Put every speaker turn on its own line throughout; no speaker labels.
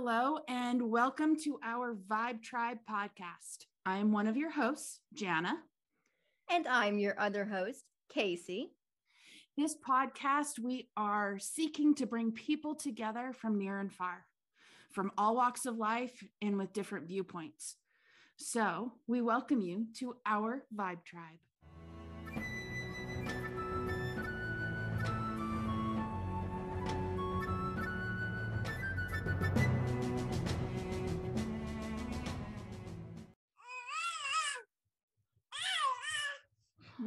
Hello, and welcome to our Vibe Tribe podcast. I am one of your hosts, Jana.
And I'm your other host, Kacie.
This podcast, we are seeking to bring people together from near and far, from all walks of life and with different viewpoints. So we welcome you to our Vibe Tribe.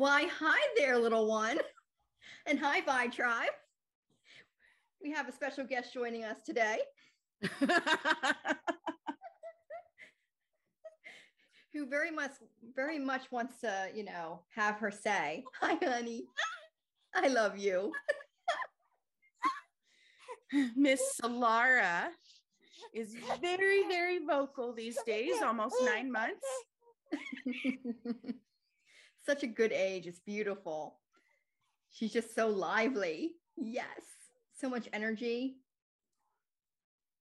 Why, hi there, little one. And hi, Vibe Tribe. We have a special guest joining us today. Who very much very much wants to, you know, have her say, Hi, honey. I love you.
Miss Solara is very, very vocal these days, almost nine months.
Such a good age. It's beautiful. She's just so lively. Yes. So much energy.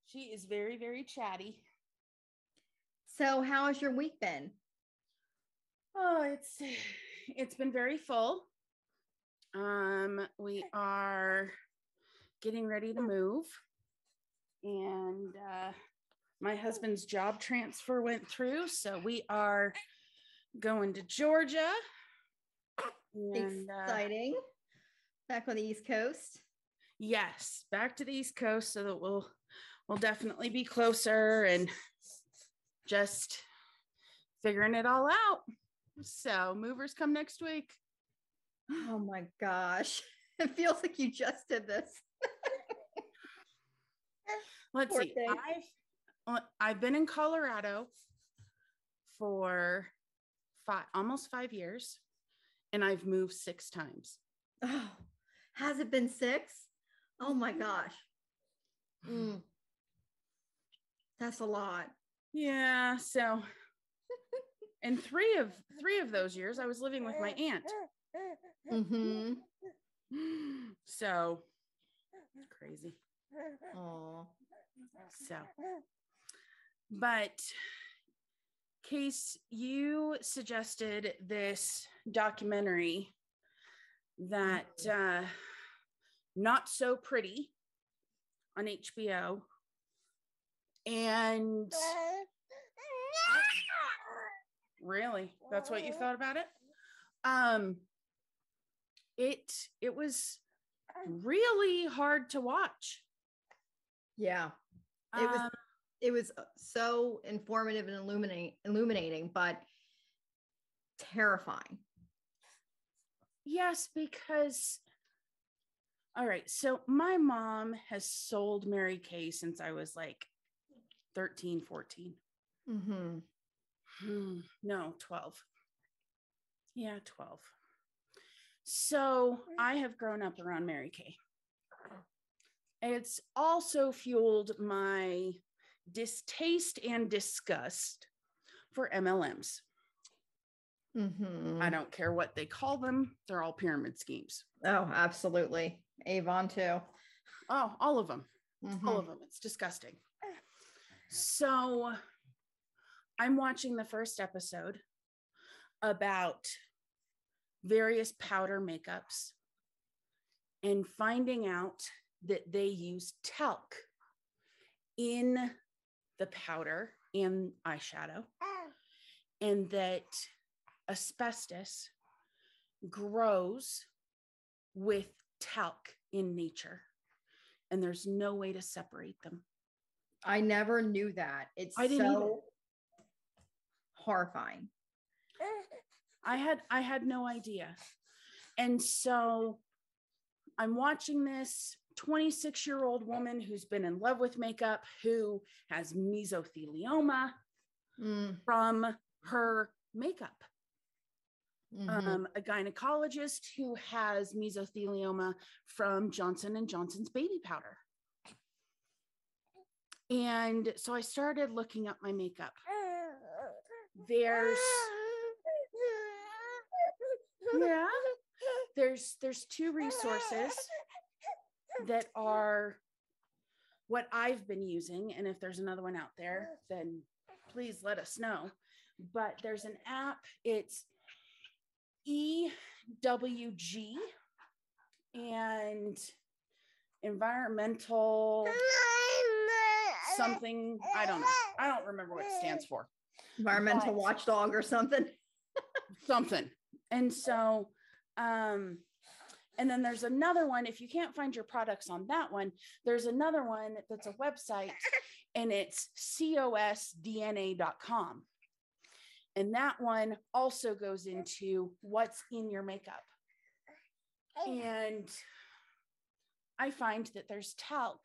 She is very, very chatty.
So, how has your week been?
Oh, it's it's been very full. Um, we are getting ready to move, and uh, my husband's job transfer went through, so we are going to Georgia.
And, uh, Exciting. Uh, back on the East Coast.
Yes, back to the East Coast so that we'll we'll definitely be closer and just figuring it all out. So movers come next week.
Oh my gosh. It feels like you just did this.
Let's Poor see. Thing. I've uh, I've been in Colorado for five almost five years and I've moved six times.
Oh, has it been six? Oh my gosh. Mm. That's a lot.
Yeah. So, in three of three of those years, I was living with my aunt. Mm-hmm. So crazy. Oh. So, but Case, you suggested this documentary that uh, not so pretty on HBO. And really, that's what you thought about it? Um it it was really hard to watch.
Yeah. It was um, it was so informative and illuminating illuminating but terrifying.
Yes because all right so my mom has sold mary kay since i was like 13 14 mm-hmm. Hmm, no 12 yeah 12 so i have grown up around mary kay. It's also fueled my distaste and disgust for MLMs. Mm-hmm. I don't care what they call them, they're all pyramid schemes.
Oh, absolutely. Avon, too.
Oh, all of them. Mm-hmm. All of them. It's disgusting. So I'm watching the first episode about various powder makeups and finding out that they use talc in the powder and eyeshadow, oh. and that asbestos grows with talc in nature, and there's no way to separate them.
I never knew that. It's I didn't so either. horrifying.
I had I had no idea. And so I'm watching this 26 year old woman who's been in love with makeup, who has mesothelioma mm. from her makeup. Mm-hmm. Um, a gynecologist who has mesothelioma from Johnson and Johnson's baby powder. And so I started looking up my makeup. There's yeah, there's there's two resources that are what I've been using, and if there's another one out there, then please let us know. But there's an app, it's EWG and environmental something. I don't know. I don't remember what it stands for.
Environmental
But-
watchdog or something.
something. And so, um, and then there's another one. If you can't find your products on that one, there's another one that's a website and it's cosdna.com. And that one also goes into what's in your makeup. Oh. And I find that there's talc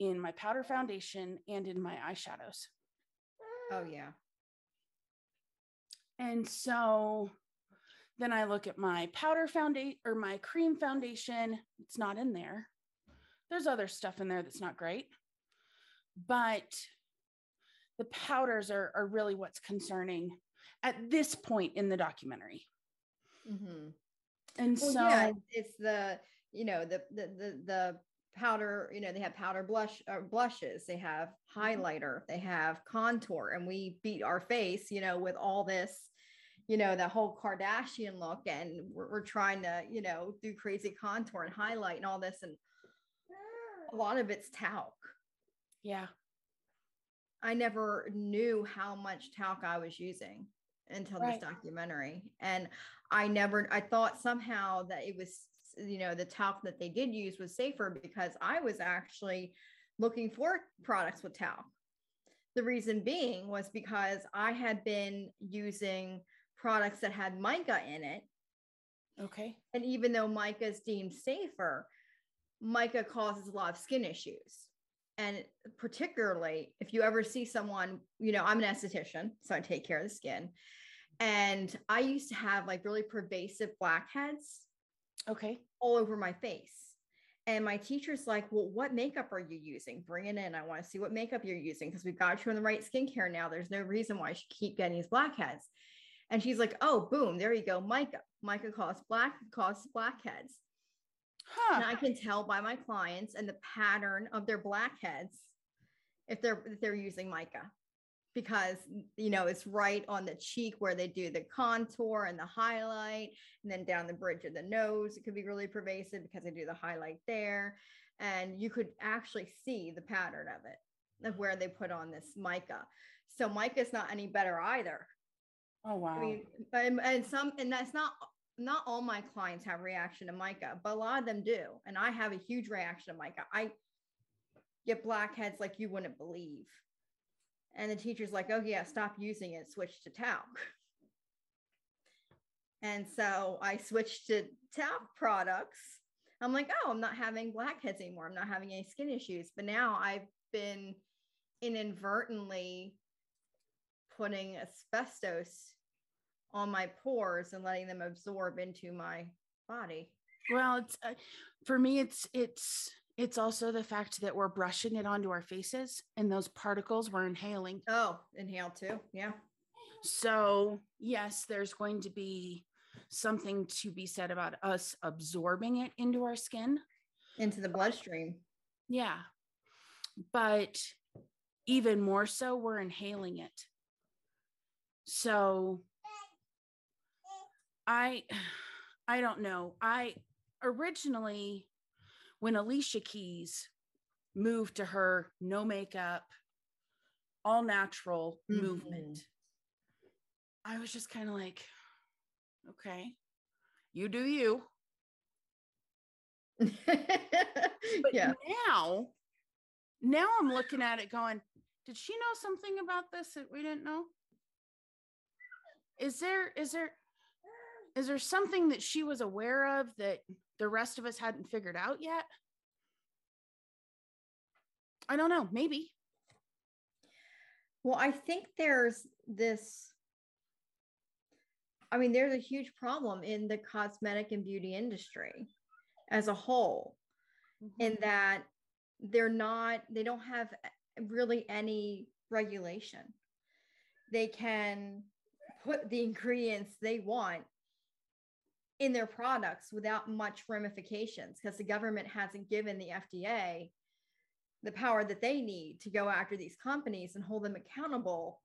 in my powder foundation and in my eyeshadows.
Oh yeah.
And so then I look at my powder foundation or my cream foundation. It's not in there. There's other stuff in there that's not great. But the powders are, are really what's concerning at this point in the documentary.
Mm-hmm.
And
Well,
so
yeah, it's- the you know the the the the powder. You know they have powder blush or blushes. They have highlighter. They have contour, and we beat our face. You know with all this. You know that whole Kardashian look, and we're, we're trying to you know do crazy contour and highlight and all this, and a lot of it's talc.
yeah,
I never knew how much talc I was using until
Right.
this documentary. And I never, I thought somehow that it was, you know, the talc that they did use was safer because I was actually looking for products with talc. The reason being was because I had been using products that had mica in it.
okay.
And even though mica is deemed safer, mica causes a lot of skin issues. And particularly if you ever see someone, you know, I'm an esthetician, so I take care of the skin. And I used to have like really pervasive blackheads
Okay.
all over my face. And my teacher's like, Well, what makeup are you using? Bring it in. I want to see what makeup you're using because we've got you on the right skincare now. There's no reason why you should keep getting these blackheads. And she's like, Oh, boom, there you go. Mica. Mica causes black causes blackheads.
Huh.
And I can tell by my clients and the pattern of their blackheads if they're if they're using mica because you know it's right on the cheek where they do the contour and the highlight and then down the bridge of the nose it could be really pervasive because they do the highlight there and you could actually see the pattern of it of where they put on this mica so mica is not any better either
oh wow.
I mean, and, and some, and that's not not all my clients have reaction to mica, but a lot of them do. And I have a huge reaction to mica. I get blackheads like you wouldn't believe. And the teacher's like, oh yeah, stop using it, switch to talc. And so I switched to talc products. I'm like, oh, I'm not having blackheads anymore. I'm not having any skin issues. But now I've been inadvertently putting asbestos on my pores and letting them absorb into my body.
Well, it's uh, for me. It's it's it's also the fact that we're brushing it onto our faces, and those particles we're inhaling.
Oh, inhale too. Yeah.
So yes, there's going to be something to be said about us absorbing it into our skin.
Into the bloodstream.
Yeah, but even more so, we're inhaling it. So I I don't know. I originally when Alicia Keys moved to her no makeup, all natural
Mhm.
movement, I was just kind of like, okay, you do you. But
yeah.
now, now I'm looking at it going, did she know something about this that we didn't know? Is there is there is there something that she was aware of that the rest of us hadn't figured out yet? I don't know, maybe.
Well, I think there's this. I mean, there's a huge problem in the cosmetic and beauty industry as a whole, in mm-hmm. that they're not, they don't have really any regulation. They can put the ingredients they want in their products without much ramifications because the government hasn't given the FDA the power that they need to go after these companies and hold them accountable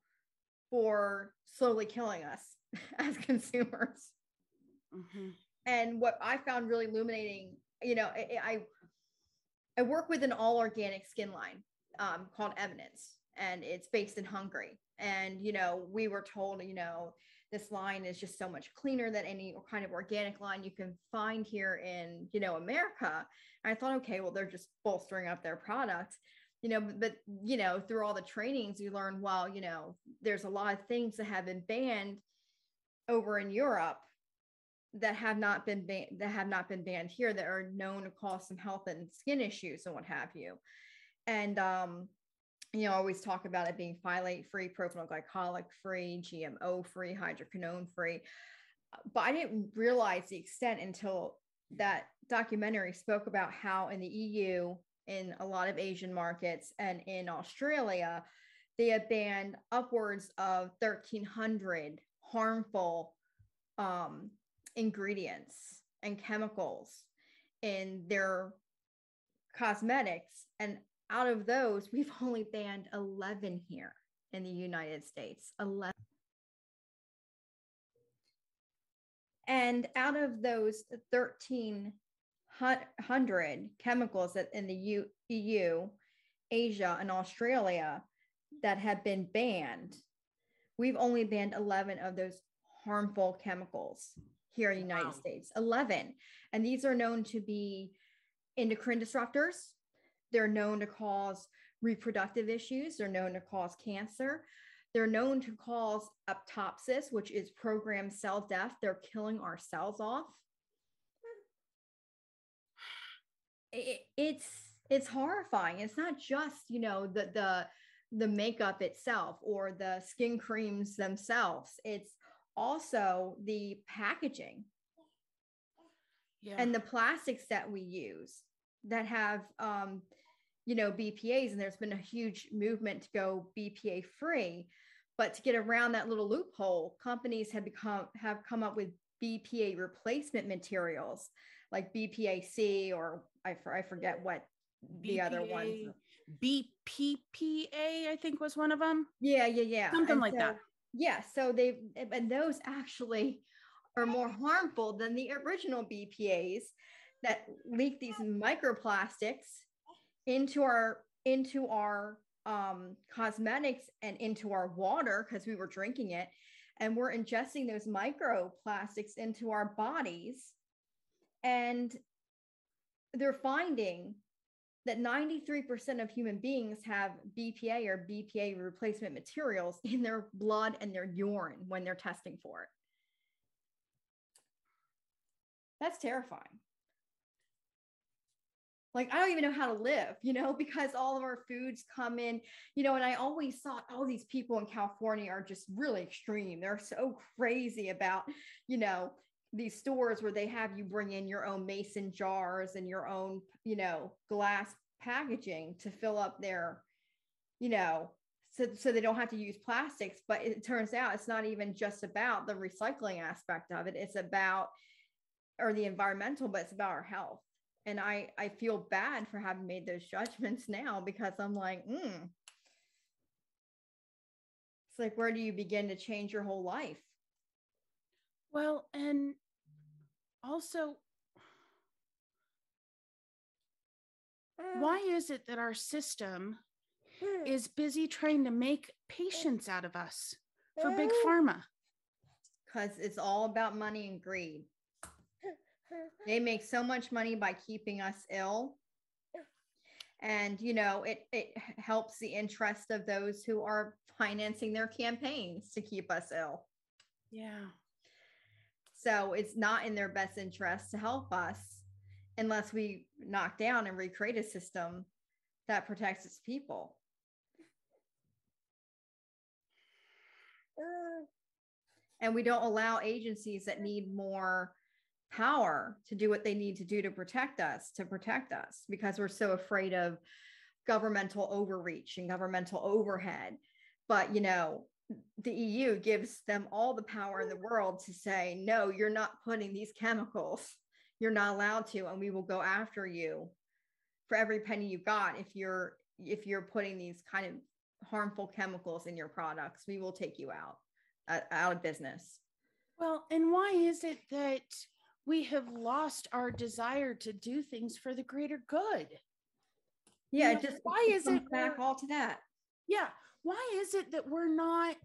for slowly killing us as consumers. Mm-hmm. And what I found really illuminating, you know, I, I, I work with an all organic skin line um, called Eminence, and it's based in Hungary. And you know, we were told, you know, this line is just so much cleaner than any kind of organic line you can find here in you know america and i thought okay well they're just bolstering up their product you know but, but you know through all the trainings you learn well you know there's a lot of things that have been banned over in europe that have not been banned that have not been banned here that are known to cause some health and skin issues and what have you and um you know, always talk about it being phthalate free, propanol glycolic free, GMO free, hydroquinone free. But I didn't realize the extent until that documentary spoke about how in the EU, in a lot of Asian markets, and in Australia, they have banned upwards of 1,300 harmful um, ingredients and chemicals in their cosmetics. And out of those, we've only banned 11 here in the United States. 11. And out of those 1,300 chemicals that in the EU, Asia, and Australia that have been banned, we've only banned 11 of those harmful chemicals here in the United wow. States. 11. And these are known to be endocrine disruptors, they're known to cause reproductive issues. They're known to cause cancer. They're known to cause apoptosis, which is programmed cell death. They're killing our cells off. It, it's it's horrifying. It's not just you know the the the makeup itself or the skin creams themselves. It's also the packaging yeah. and the plastics that we use that have um, you know BPA's, and there's been a huge movement to go BPA free. But to get around that little loophole, companies have become have come up with BPA replacement materials like BPAC or I, I forget what the BPA, other ones.
BPPA, I think was one of them.
Yeah, yeah, yeah.
Something and like so, that.
Yeah. So they and those actually are more harmful than the original BPAs that leak these microplastics into our into our um, cosmetics and into our water because we were drinking it and we're ingesting those microplastics into our bodies and they're finding that 93% of human beings have BPA or BPA replacement materials in their blood and their urine when they're testing for it. That's terrifying like i don't even know how to live you know because all of our foods come in you know and i always thought oh these people in california are just really extreme. They're so crazy about you know these stores where they have you bring in your own mason jars and your own you know glass packaging to fill up their you know so, so they don't have to use plastics. But it turns out it's not even just about the recycling aspect of it. It's about or the environmental but it's about our health and I I feel bad for having made those judgments now because I'm like, hmm. It's like where do you begin to change your whole life?
Well, and also why is it that our system is busy trying to make patients out of us for big pharma?
Because it's all about money and greed. They make so much money by keeping us ill. And, you know, it, it helps the interest of those who are financing their campaigns to keep us ill.
Yeah.
So it's not in their best interest to help us unless we knock down and recreate a system that protects its people. Uh. And we don't allow agencies that need more power to do what they need to do to protect us, to protect us, because we're so afraid of governmental overreach and governmental overhead. But, you know, the EU gives them all the power in the world to say, no, you're not putting these chemicals. You're not allowed to, and we will go after you for every penny you got if you're if you're putting these kind of harmful chemicals in your products, we will take you out uh, out of business.
Well, and why is it that we have lost our desire to do things for the greater good?
Yeah,
You know,
just
why is it
back all to that?
Yeah. Why is it that we're not,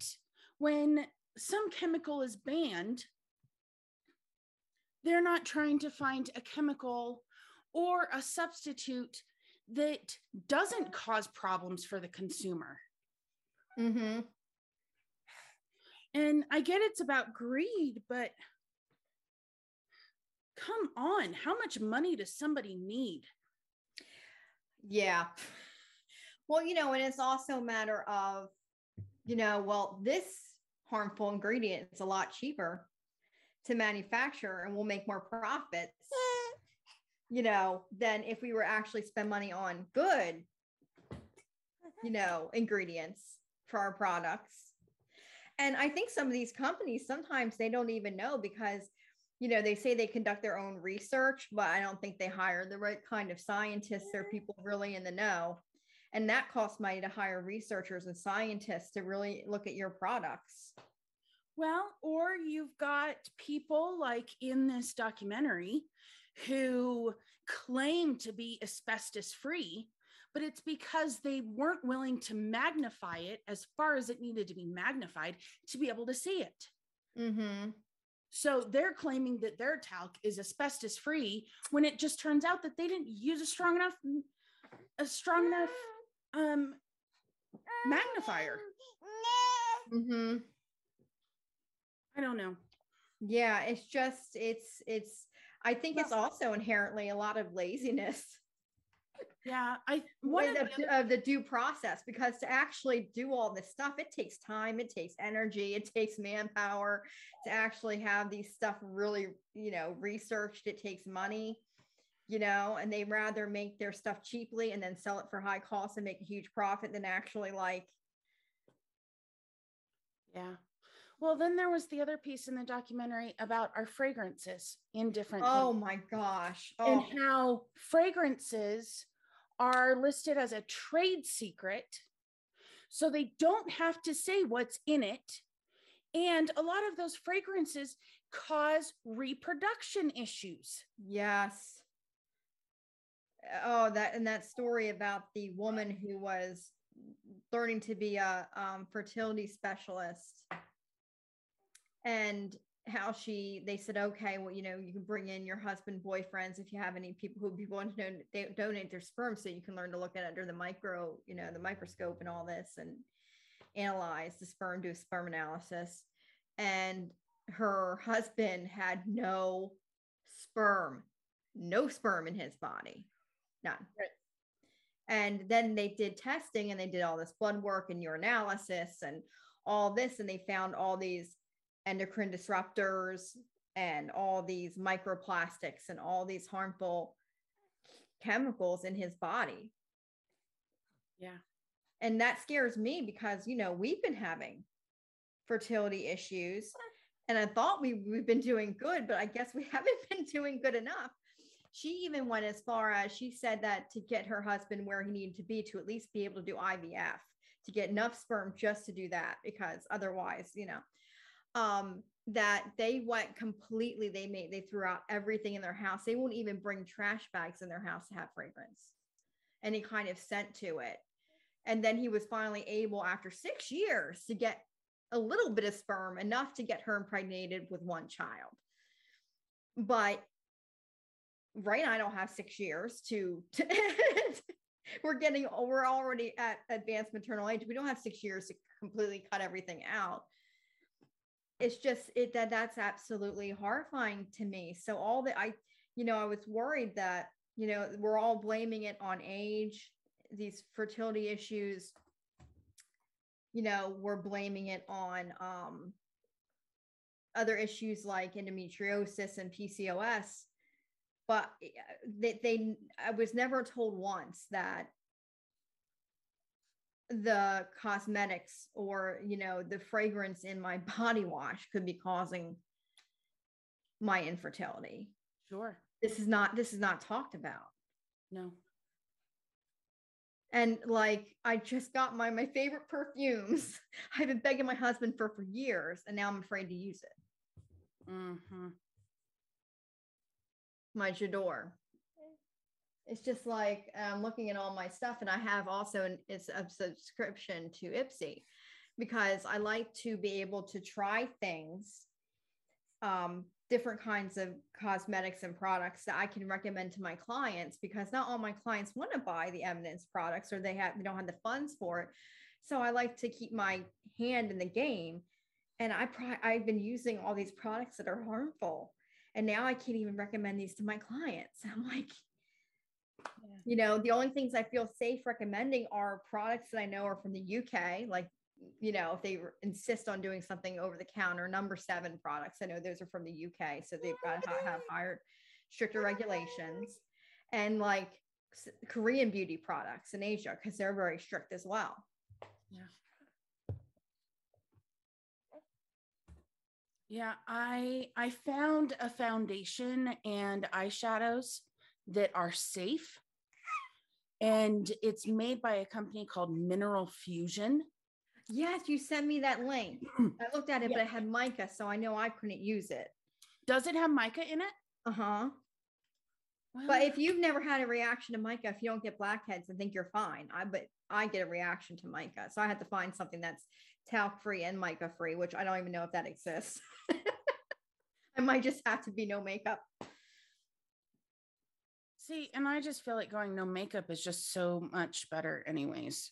when some chemical is banned, they're not trying to find a chemical or a substitute that doesn't cause problems for the consumer?
Mm-hmm.
And I get it's about greed, but come on, how much money does somebody need?
Yeah. Well, you know, and it's also a matter of, you know, well, this harmful ingredient is a lot cheaper to manufacture and we'll make more profits, you know, than if we were actually spend money on good, you know, ingredients for our products. And I think some of these companies sometimes they don't even know because you know they say they conduct their own research but i don't think they hire the right kind of scientists or people really in the know and that costs money to hire researchers and scientists to really look at your products
Well, or you've got people like in this documentary who claim to be asbestos free, but it's because they weren't willing to magnify it as far as it needed to be magnified to be able to see it.
mm-hmm.
So they're claiming that their talc is asbestos free when it just turns out that they didn't use a strong enough a strong enough um magnifier.
Mm-hmm.
I don't know.
yeah it's just it's it's i think it's also inherently a lot of laziness
Yeah, I one of the
the, of the due process because to actually do all this stuff it takes time it takes energy it takes manpower to actually have these stuff really you know researched it takes money you know and they rather make their stuff cheaply and then sell it for high cost and make a huge profit than actually like
Yeah. Well, then there was the other piece in the documentary about our fragrances in different
oh
things.
my gosh.
And
oh.
how fragrances are listed as a trade secret. So they don't have to say what's in it. And a lot of those fragrances cause reproduction issues.
yes oh that and that story about the woman who was learning to be a um, fertility specialist and how she they said okay well you know you can bring in your husband boyfriends if you have any people who would be want to don- they donate their sperm so you can learn to look at it under the micro you know the microscope and all this and analyze the sperm do a sperm analysis and her husband had no sperm no sperm in his body none
Right.
and then they did testing and they did all this blood work and urinalysis and all this and they found all these endocrine disruptors and all these microplastics and all these harmful chemicals in his body
Yeah.
and that scares me because you know we've been having fertility issues and i thought we, we've been doing good but i guess we haven't been doing good enough she even went as far as she said that to get her husband where he needed to be to at least be able to do ivf to get enough sperm just to do that because otherwise you know um that they went completely they made they threw out everything in their house. They won't even bring trash bags in their house to have fragrance. Any kind of scent to it. And then he was finally able after six years to get a little bit of sperm enough to get her impregnated with one child. But right i don't have six years to, to we're getting we're already at advanced maternal age. We don't have six years to completely cut everything out it's just it that that's absolutely horrifying to me. So all that i you know i was worried that you know we're all blaming it on age these fertility issues. You know we're blaming it on um other issues like endometriosis and pcos but eh, they, they i was never told once that the cosmetics or you know the fragrance in my body wash could be causing my infertility
Sure.
this is not this is not talked about
No.
And like I just got my my favorite perfumes. I've been begging my husband for for years, and now I'm afraid to use it.
Mm-hmm.
My J'adore. It's just like I'm looking at all my stuff, and I have also an, it's a subscription to Ipsy because I like to be able to try things, um, different kinds of cosmetics and products that I can recommend to my clients because not all my clients want to buy the eminence products or they have they don't have the funds for it. So I like to keep my hand in the game. And I pro- I've been using all these products that are harmful. And now I can't even recommend these to my clients. I'm like, yeah. you know, the only things I feel safe recommending are products that I know are from the UK, like you know, if they insist on doing something over the counter, number seven products, I know those are from the UK, so they've got to have higher, stricter regulations, and like Korean beauty products in Asia because they're very strict as well.
Yeah. Yeah, I I found a foundation and eyeshadows that are safe. And it's made by a company called Mineral Fusion.
Yes, you sent me that link. I looked at it, yeah. but it had mica, so I know I couldn't use it.
Does it have mica in it?
Uh huh. Well, but if you've never had a reaction to mica, if you don't get blackheads, I think you're fine. I but I get a reaction to mica, so I had to find something that's talc free and mica free, which I don't even know if that exists. I might just have to be no makeup.
See, and I just feel like going no makeup is just so much better, anyways.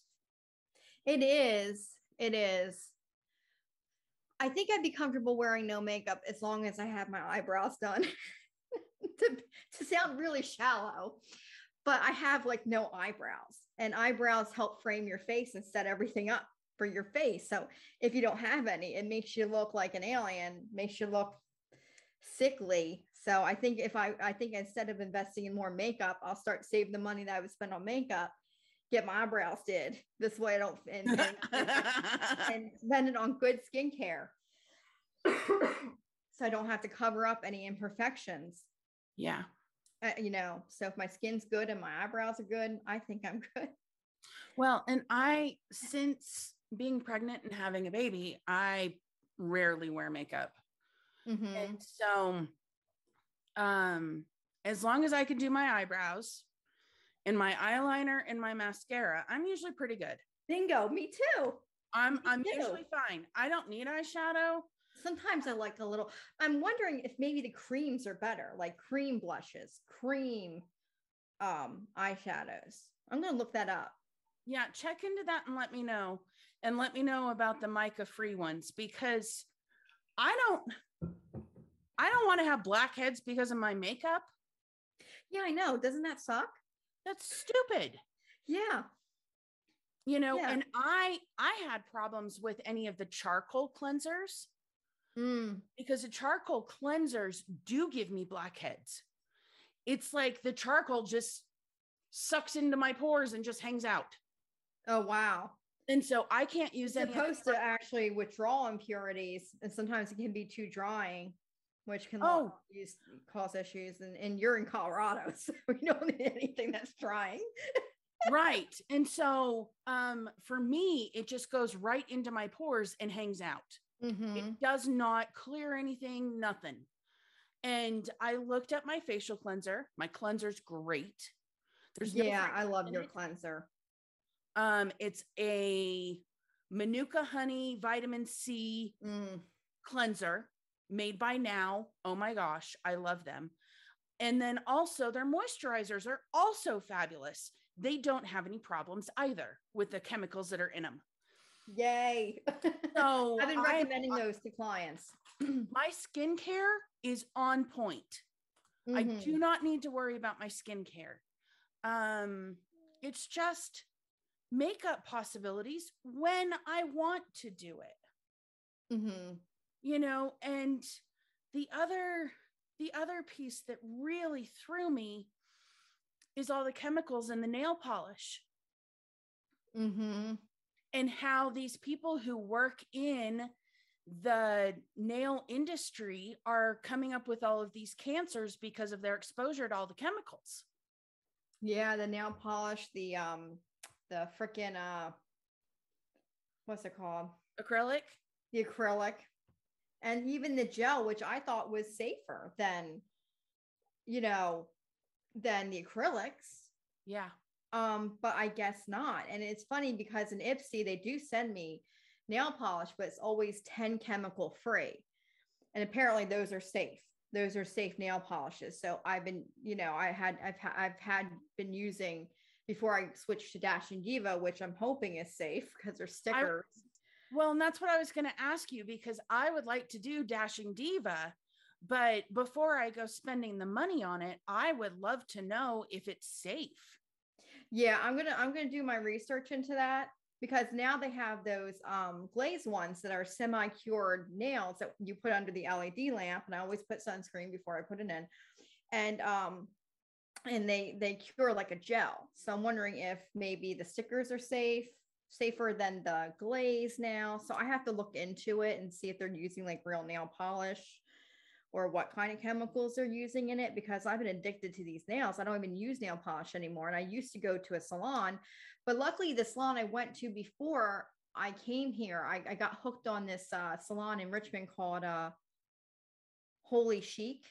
It is. It is. I think I'd be comfortable wearing no makeup as long as I have my eyebrows done. to, to sound really shallow, but I have like no eyebrows, and eyebrows help frame your face and set everything up for your face. So if you don't have any, it makes you look like an alien, makes you look sickly. So I think if I I think instead of investing in more makeup, I'll start saving the money that I would spend on makeup get my eyebrows did. This way I don't and, and, and spend it on good skincare. so I don't have to cover up any imperfections.
Yeah.
Uh, you know, so if my skin's good and my eyebrows are good, I think I'm good.
Well, and I, since being pregnant and having a baby, I rarely wear makeup. Mm-hmm. And so, um, as long as I can do my eyebrows, and my eyeliner and my mascara, I'm usually pretty good.
Bingo, me too.
I'm me I'm too. usually fine. I don't need eyeshadow.
Sometimes I like a little. I'm wondering if maybe the creams are better, like cream blushes, cream um eyeshadows. I'm gonna look that up.
Yeah, check into that and let me know. And let me know about the mica free ones because I don't I don't want to have blackheads because of my makeup.
Yeah, I know. Doesn't that suck?
That's stupid.
Yeah.
You know, yeah. and I I had problems with any of the charcoal cleansers. Mm. Because the charcoal cleansers do give me blackheads. It's like the charcoal just sucks into my pores and just hangs out.
Oh wow.
And so I can't use
it's supposed to actually withdraw impurities, and sometimes it can be too drying which can oh. use, cause issues. And, and you're in Colorado, so we don't need anything that's drying.
right. And so um, for me, it just goes right into my pores and hangs out. Mm-hmm. It does not clear anything, nothing. And I looked at my facial cleanser. My cleanser's great.
There's no yeah, I love your it. cleanser.
Um, it's a Manuka honey vitamin C mm. cleanser made by now. Oh my gosh, I love them. And then also their moisturizers are also fabulous. They don't have any problems either with the chemicals that are in them.
Yay. So I've been recommending I, those to clients.
my skincare is on point. Mm-hmm. I do not need to worry about my skincare. Um, it's just makeup possibilities when I want to do it. Mm-hmm you know and the other the other piece that really threw me is all the chemicals in the nail polish mm-hmm. and how these people who work in the nail industry are coming up with all of these cancers because of their exposure to all the chemicals
yeah the nail polish the um the freaking uh what's it called?
Acrylic?
The acrylic. And even the gel, which I thought was safer than, you know, than the acrylics.
Yeah.
Um, but I guess not. And it's funny because in Ipsy, they do send me nail polish, but it's always 10 chemical free. And apparently those are safe. Those are safe nail polishes. So I've been, you know, I had, I've, ha- I've had been using before I switched to Dashing Diva, which I'm hoping is safe because they're stickers.
Well, and that's what I was going to ask you because I would like to do Dashing Diva, but before I go spending the money on it, I would love to know if it's safe.
Yeah, I'm gonna I'm gonna do my research into that because now they have those um, glaze ones that are semi-cured nails that you put under the LED lamp, and I always put sunscreen before I put it in, and um, and they they cure like a gel. So I'm wondering if maybe the stickers are safe, safer than the glaze now. So I have to look into it and see if they're using like real nail polish or what kind of chemicals they're using in it because I've been addicted to these nails. I don't even use nail polish anymore. And I used to go to a salon, but luckily the salon I went to before I came here, I, I got hooked on this uh, salon in Richmond called uh, Holy Chic.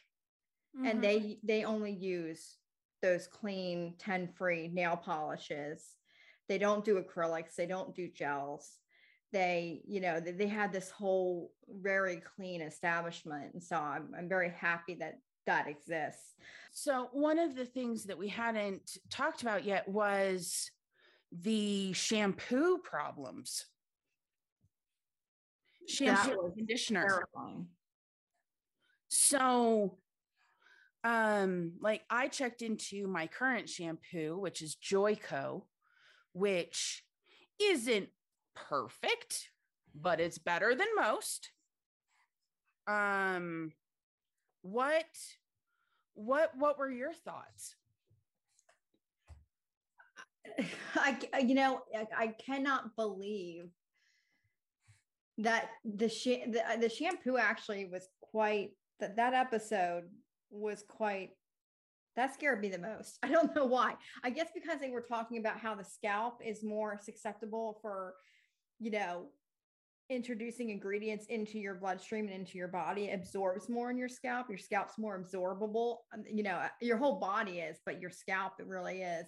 Mm-hmm. And they they only use those clean 10 free nail polishes. They don't do acrylics, they don't do gels. They you know they, they had this whole very clean establishment and so I'm, I'm very happy that that exists.
So one of the things that we hadn't talked about yet was the shampoo problems. Shampoo conditioner. terrifying. so um like i checked into my current shampoo which is joico which isn't perfect, but it's better than most. Um what what what were your thoughts?
I you know I cannot believe that the sh- the, the shampoo actually was quite that that episode was quite that scared me the most. I don't know why. I guess because they were talking about how the scalp is more susceptible for you know, introducing ingredients into your bloodstream and into your body absorbs more in your scalp. Your scalp's more absorbable. Um, you know, your whole body is, but your scalp it really is.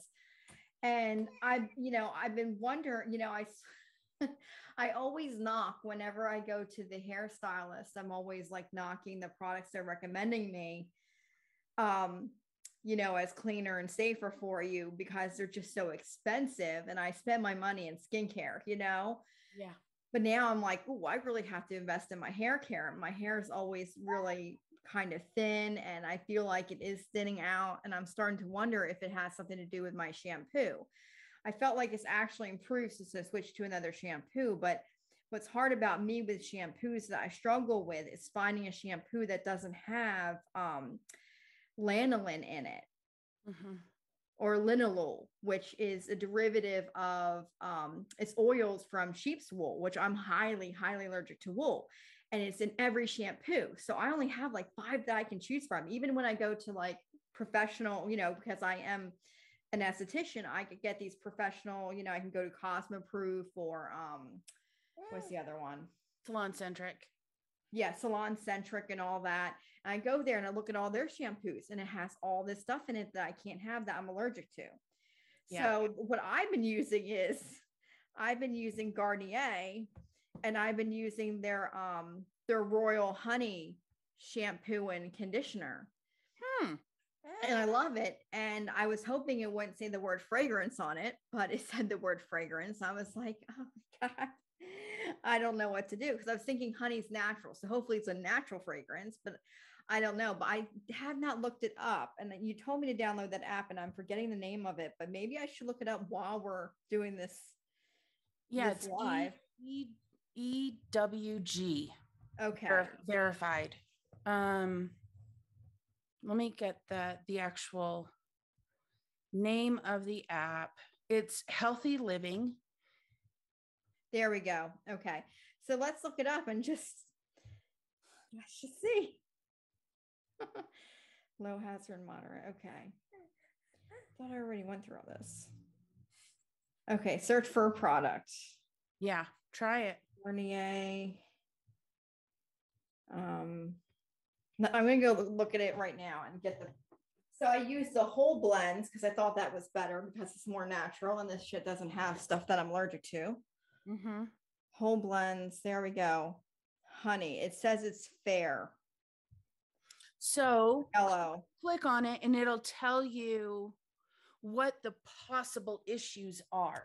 And I, you know, I've been wondering, you know, I I always knock whenever I go to the hairstylist. I'm always like knocking the products they're recommending me. Um, you know, as cleaner and safer for you because they're just so expensive. And I spend my money in skincare, you know?
Yeah.
But now I'm like, oh, I really have to invest in my hair care. My hair is always really kind of thin and I feel like it is thinning out. And I'm starting to wonder if it has something to do with my shampoo. I felt like it's actually improved since I switched to another shampoo. But what's hard about me with shampoos that I struggle with is finding a shampoo that doesn't have um, lanolin in it. Mm-hmm or linalool, which is a derivative of um, it's oils from sheep's wool, which I'm highly, highly allergic to wool. And it's in every shampoo. So I only have like five that I can choose from. Even when I go to like professional, you know, because I am an esthetician, I could get these professional, you know, I can go to CosmoProf or um, what's the other one?
Salon centric
yeah, salon centric and all that. And I go there and I look at all their shampoos and it has all this stuff in it that I can't have that I'm allergic to. Yeah. So what I've been using is I've been using Garnier and I've been using their um their royal honey shampoo and conditioner.
Hmm.
And I love it. And I was hoping it wouldn't say the word fragrance on it, but it said the word fragrance. I was like, oh my God. I don't know what to do because I was thinking honey's natural. So hopefully it's a natural fragrance, but I don't know. But I have not looked it up. And then you told me to download that app and I'm forgetting the name of it, but maybe I should look it up while we're doing this.
Yeah, this it's live. E E W G.
Okay.
Ver- verified. Um let me get the the actual name of the app. It's Healthy Living
there we go. Okay. So let's look it up and just let's just see. Low hazard moderate. Okay. Thought I already went through all this. Okay, search for a product.
Yeah, try it.
Garnier. Um, I'm gonna go look at it right now and get the. So I used the whole blends because I thought that was better because it's more natural and this shit doesn't have stuff that I'm allergic to.
Mm-hmm.
Whole blends. There we go. Honey. It says it's fair.
So
Yellow.
click on it and it'll tell you what the possible issues are.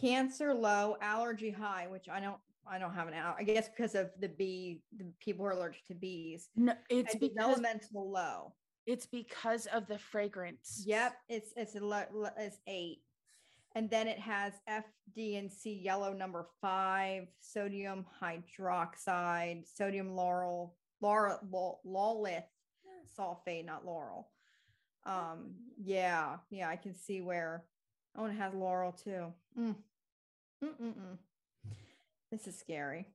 Cancer low, allergy high, which I don't. I don't have an al. I guess because of the bee, the people who are allergic to bees.
No, it's
And
because
developmental low.
it's because of the fragrance.
Yep, it's it's a lo- it's eight, and then it has F, D, and C yellow number five, sodium hydroxide, sodium laurel, laurel, laurel laurolith sulfate, not laurel. Um, yeah, yeah, I can see where. Oh, and it has laurel too. Mm. Mm-mm-mm. This is scary.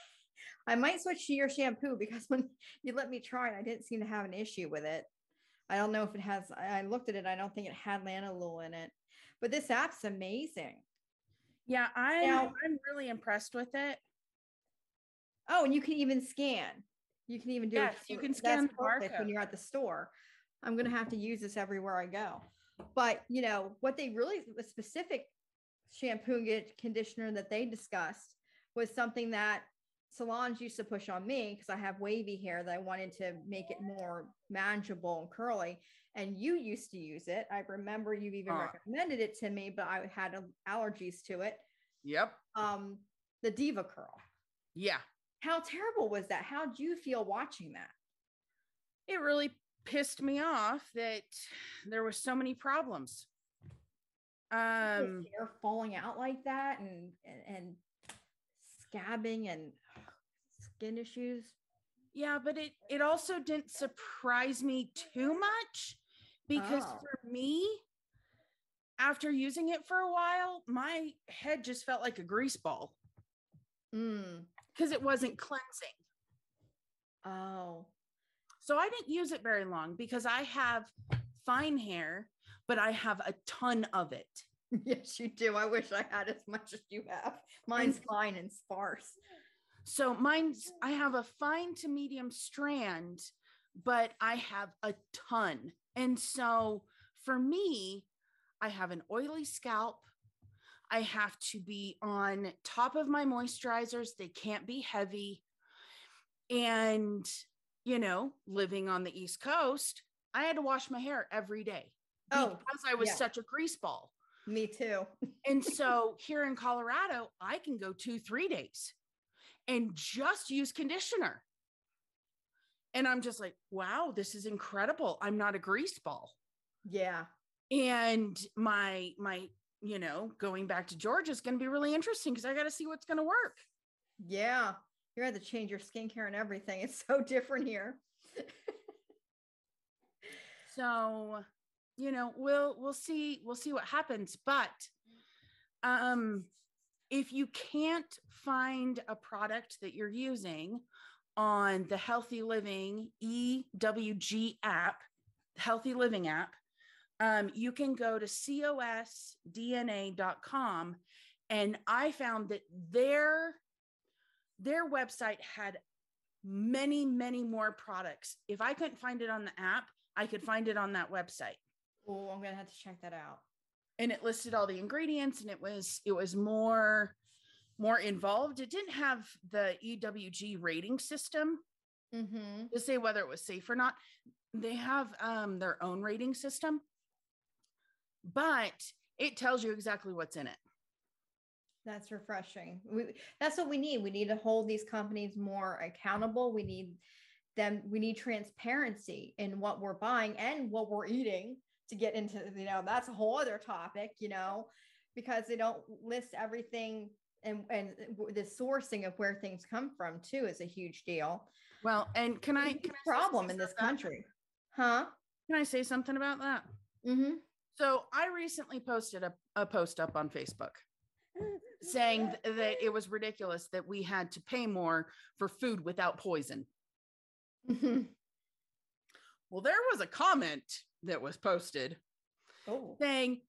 I might switch to your shampoo because when you let me try it, I didn't seem to have an issue with it. I don't know if it has. I I looked at it. I don't think it had lanolin in it, but this app's amazing.
Yeah, I
Now-
I'm really impressed with it.
Oh, and you can even scan. You can even do.
Yes,
it.
you can
that's
scan the
perfect when you're at the store. I'm gonna have to use this everywhere I go. But you know what they really the specific shampoo and conditioner that they discussed was something that Solange used to push on me because I have wavy hair that I wanted to make it more manageable and curly. And you used to use it. I remember you even
Ah.
recommended it to me, but I had uh, allergies to it.
Yep.
Um, the DevaCurl.
Yeah.
How terrible was that? How would you feel watching that?
It really pissed me off that there were so many problems. Um
hair falling out like that and, and and scabbing and skin issues.
yeah, but it it also didn't surprise me too much because
Oh.
for me after using it for a while, my head just felt like a grease ball
Mm.
because it wasn't cleansing.
Oh,
So I didn't use it very long because I have fine hair, but I have a ton of it.
yes, you do. I wish I had as much as you have. Mine's fine and sparse.
So mine's I have a fine to medium strand, but I have a ton. And so for me, I have an oily scalp. I have to be on top of my moisturizers. They can't be heavy. And, you know, living on the East Coast, I had to wash my hair every day
Oh,
because I was
yeah.
such a grease ball.
me too.
And so here in Colorado, I can go two, three days and just use conditioner. And I'm just like, wow, this is incredible. I'm not a grease ball.
Yeah.
And my, my, you know, going back to Georgia is going to be really interesting because I got to see what's going to work.
Yeah. You're going to change your skincare and everything. It's so different here.
So, you know, we'll, we'll see, we'll see what happens. But, um, if you can't find a product that you're using on the Healthy Living EWG app, Healthy Living app, um, you can go to cosdna.com and I found that their their website had many, many more products. If I couldn't find it on the app, I could find it on that website
Oh, I'm going to have to check that out.
And it listed all the ingredients and it was it was more more involved it didn't have the ewg rating system
Mm-hmm.
to say whether it was safe or not they have um their own rating system but it tells you exactly what's in it
That's refreshing. We, that's what we need. We need to hold these companies more accountable. We need them, we need transparency in what we're buying and what we're eating to get into, you know, that's a whole other topic, you know, because they don't list everything and, and the sourcing of where things come from too is a huge deal.
well and can i can I
problem in this country. Huh?
can i say something about that
Mm-hmm.
so i recently posted a, a post up on facebook saying th- that it was ridiculous that we had to pay more for food without poison
mm-hmm.
Well, there was a comment that was posted
Oh,
saying,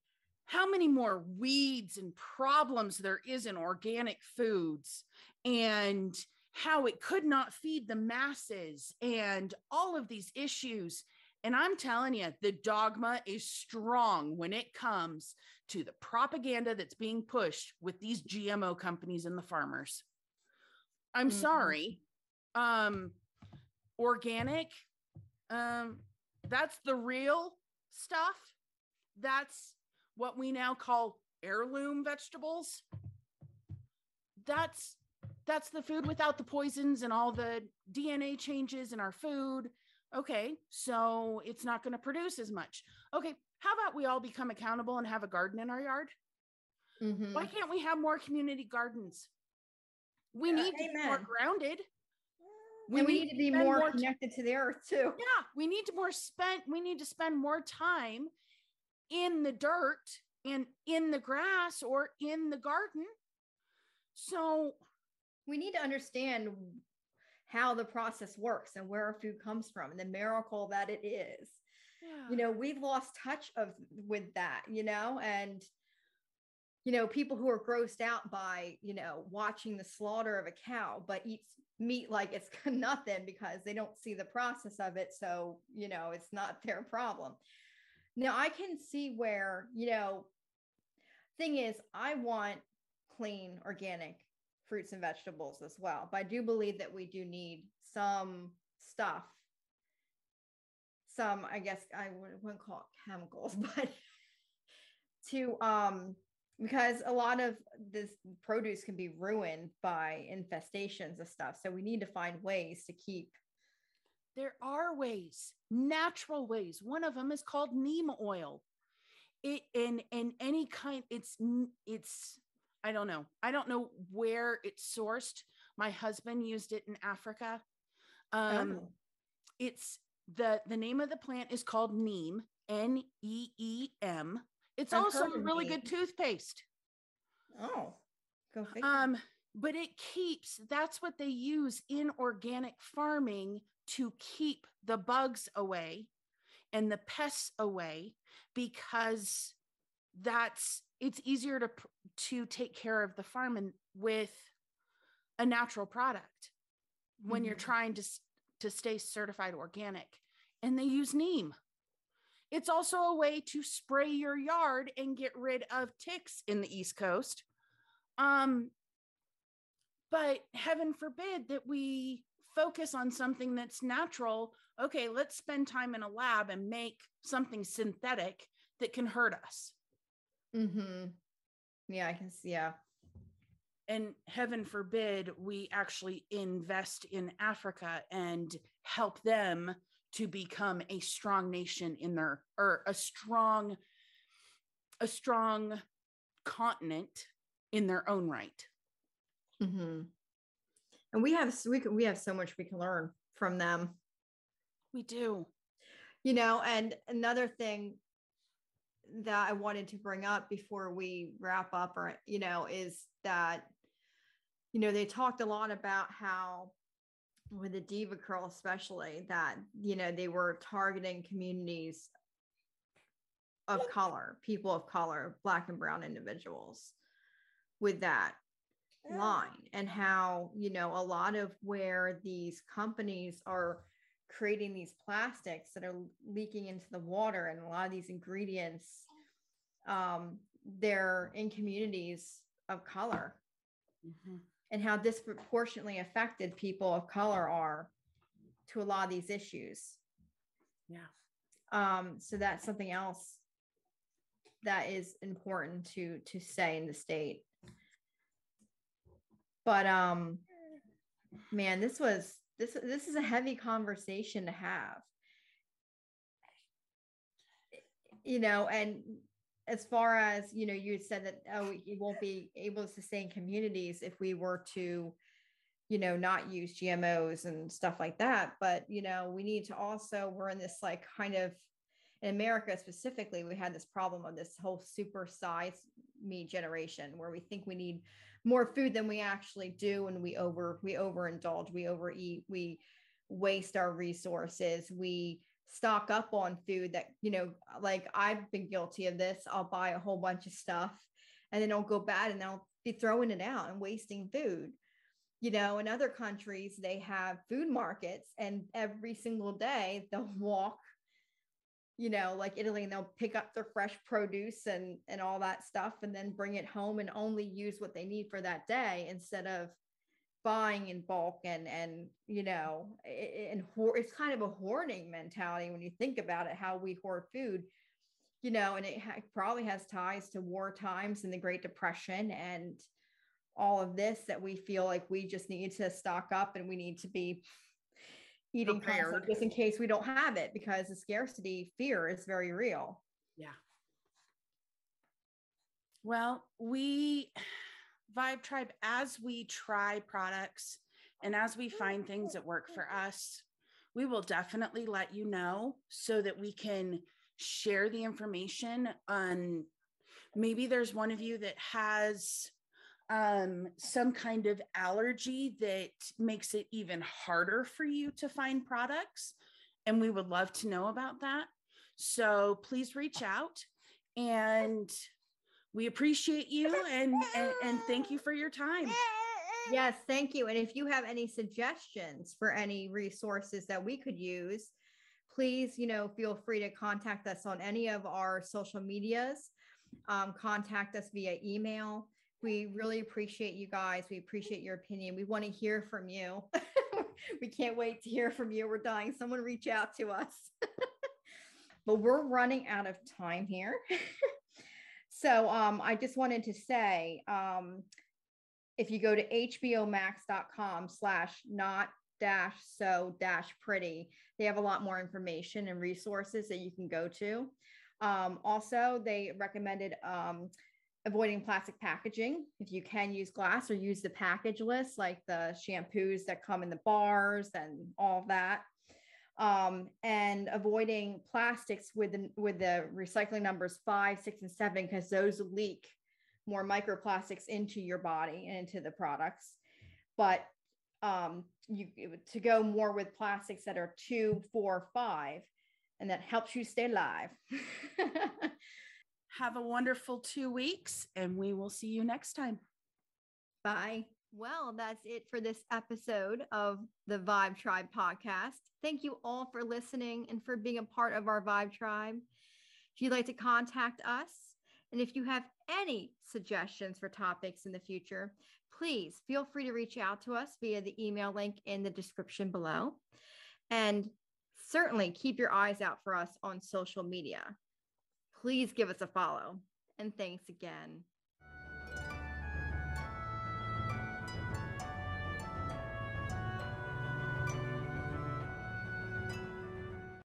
how many more weeds and problems there is in organic foods and how it could not feed the masses and all of these issues. And I'm telling you, the dogma is strong when it comes to the propaganda that's being pushed with these GMO companies and the farmers. I'm mm-hmm. sorry. Um, organic, um, that's the real stuff. That's what we now call heirloom vegetables. That's that's the food without the poisons and all the DNA changes in our food. Okay, so it's not going to produce as much. Okay, how about we all become accountable and have a garden in our yard? Mm-hmm. Why can't we have more community gardens? We need to be more grounded.
We, we need, need, to be more, more connected to the earth too.
Yeah, we need to more spend. We need to spend more time in the dirt and in the grass or in the garden. So
we need to understand how the process works and where our food comes from and the miracle that it is. Yeah. You know, we've lost touch of with that, you know, and you know, people who are grossed out by, you know, watching the slaughter of a cow, but eats meat like it's nothing because they don't see the process of it. So, you know, it's not their problem. Now I can see where, you know, thing is, I want clean, organic fruits and vegetables as well. But I do believe that we do need some stuff, some, I guess I wouldn't call it chemicals, but to um because a lot of this produce can be ruined by infestations of stuff. So we need to find ways to keep.
There are ways, natural ways. One of them is called neem oil. It in in any kind. It's it's. I don't know. I don't know where it's sourced. My husband used it in Africa. Um, oh. It's the the name of the plant is called neem. N E E M it's I've also a really good toothpaste.
Oh,
go figure. Um, but it keeps that's what they use in organic farming to keep the bugs away and the pests away because that's it's easier to to take care of the farm and with a natural product when mm-hmm. you're trying to to stay certified organic and they use neem it's also a way to spray your yard and get rid of ticks in the East Coast. Um, but heaven forbid that we focus on something that's natural. Okay, let's spend time in a lab and make something synthetic that can hurt us.
Mm-hmm. Yeah, I can see. Yeah.
And heaven forbid we actually invest in Africa and help them to become a strong nation in their or a strong a strong continent in their own right.
Mm-hmm. and we have we can, we have so much we can learn from them.
We do.
You know and another thing that i wanted to bring up before we wrap up or you know is that you know they talked a lot about how with the DevaCurl especially that you know they were targeting communities of color people of color black and brown individuals with that line and how you know a lot of where these companies are creating these plastics that are leaking into the water and a lot of these ingredients um, they're in communities of color. Mm-hmm and how disproportionately affected people of color are to a lot of these issues.
Yeah.
Um, so that's something else that is important to to say in the state. But um man, this was this this is a heavy conversation to have. You know, and as far as you know you said that oh you won't be able to sustain communities if we were to you know not use gmos and stuff like that. But you know we need to also we're in this like kind of in america specifically we had this problem of this whole super size meat generation where we think we need more food than we actually do and we over we overindulge we overeat we waste our resources we stock up on food that, you know, like I've been guilty of this. I'll buy a whole bunch of stuff and then it'll go bad and I'll be throwing it out and wasting food. You know, in other countries, they have food markets and every single day they'll walk you know, like Italy, and they'll pick up their fresh produce and and all that stuff, and then bring it home and only use what they need for that day instead of buying in bulk and and you know, and it's kind of a hoarding mentality when you think about it, how we hoard food, you know, and it ha- probably has ties to war times and the Great Depression and all of this that we feel like we just need to stock up and we need to be eating prepared just in case we don't have it because the scarcity fear is very real.
Yeah. Well, we Vibe Tribe, as we try products and as we find things that work for us, we will definitely let you know so that we can share the information on maybe there's one of you that has um, some kind of allergy that makes it even harder for you to find products. And we would love to know about that. So please reach out and we appreciate you and, and, and thank you for your time.
Yes, thank you. And if you have any suggestions for any resources that we could use, please, you know, feel free to contact us on any of our social medias. Um, contact us via email we really appreciate you guys. We appreciate your opinion. We want to hear from you. we can't wait to hear from you. We're dying. Someone reach out to us. but we're running out of time here. so um, I just wanted to say um, if you go to hbomax.com slash not dash so dash pretty, they have a lot more information and resources that you can go to. Um, also, they recommended um, avoiding plastic packaging. If you can use glass or use the package list, like the shampoos that come in the bars and all that. Um, and avoiding plastics with the, with the recycling numbers five, six, and seven, because those leak more microplastics into your body and into the products. But um, you to go more with plastics that are two, four, five, and that helps you stay alive.
Have a wonderful two weeks, and we will see you next time.
Bye. Well, that's it for this episode of the Vibe Tribe podcast. Thank you all for listening and for being a part of our Vibe Tribe. If you'd like to contact us, and if you have any suggestions for topics in the future, please feel free to reach out to us via the email link in the description below. And certainly keep your eyes out for us on social media please give us a follow. And thanks again.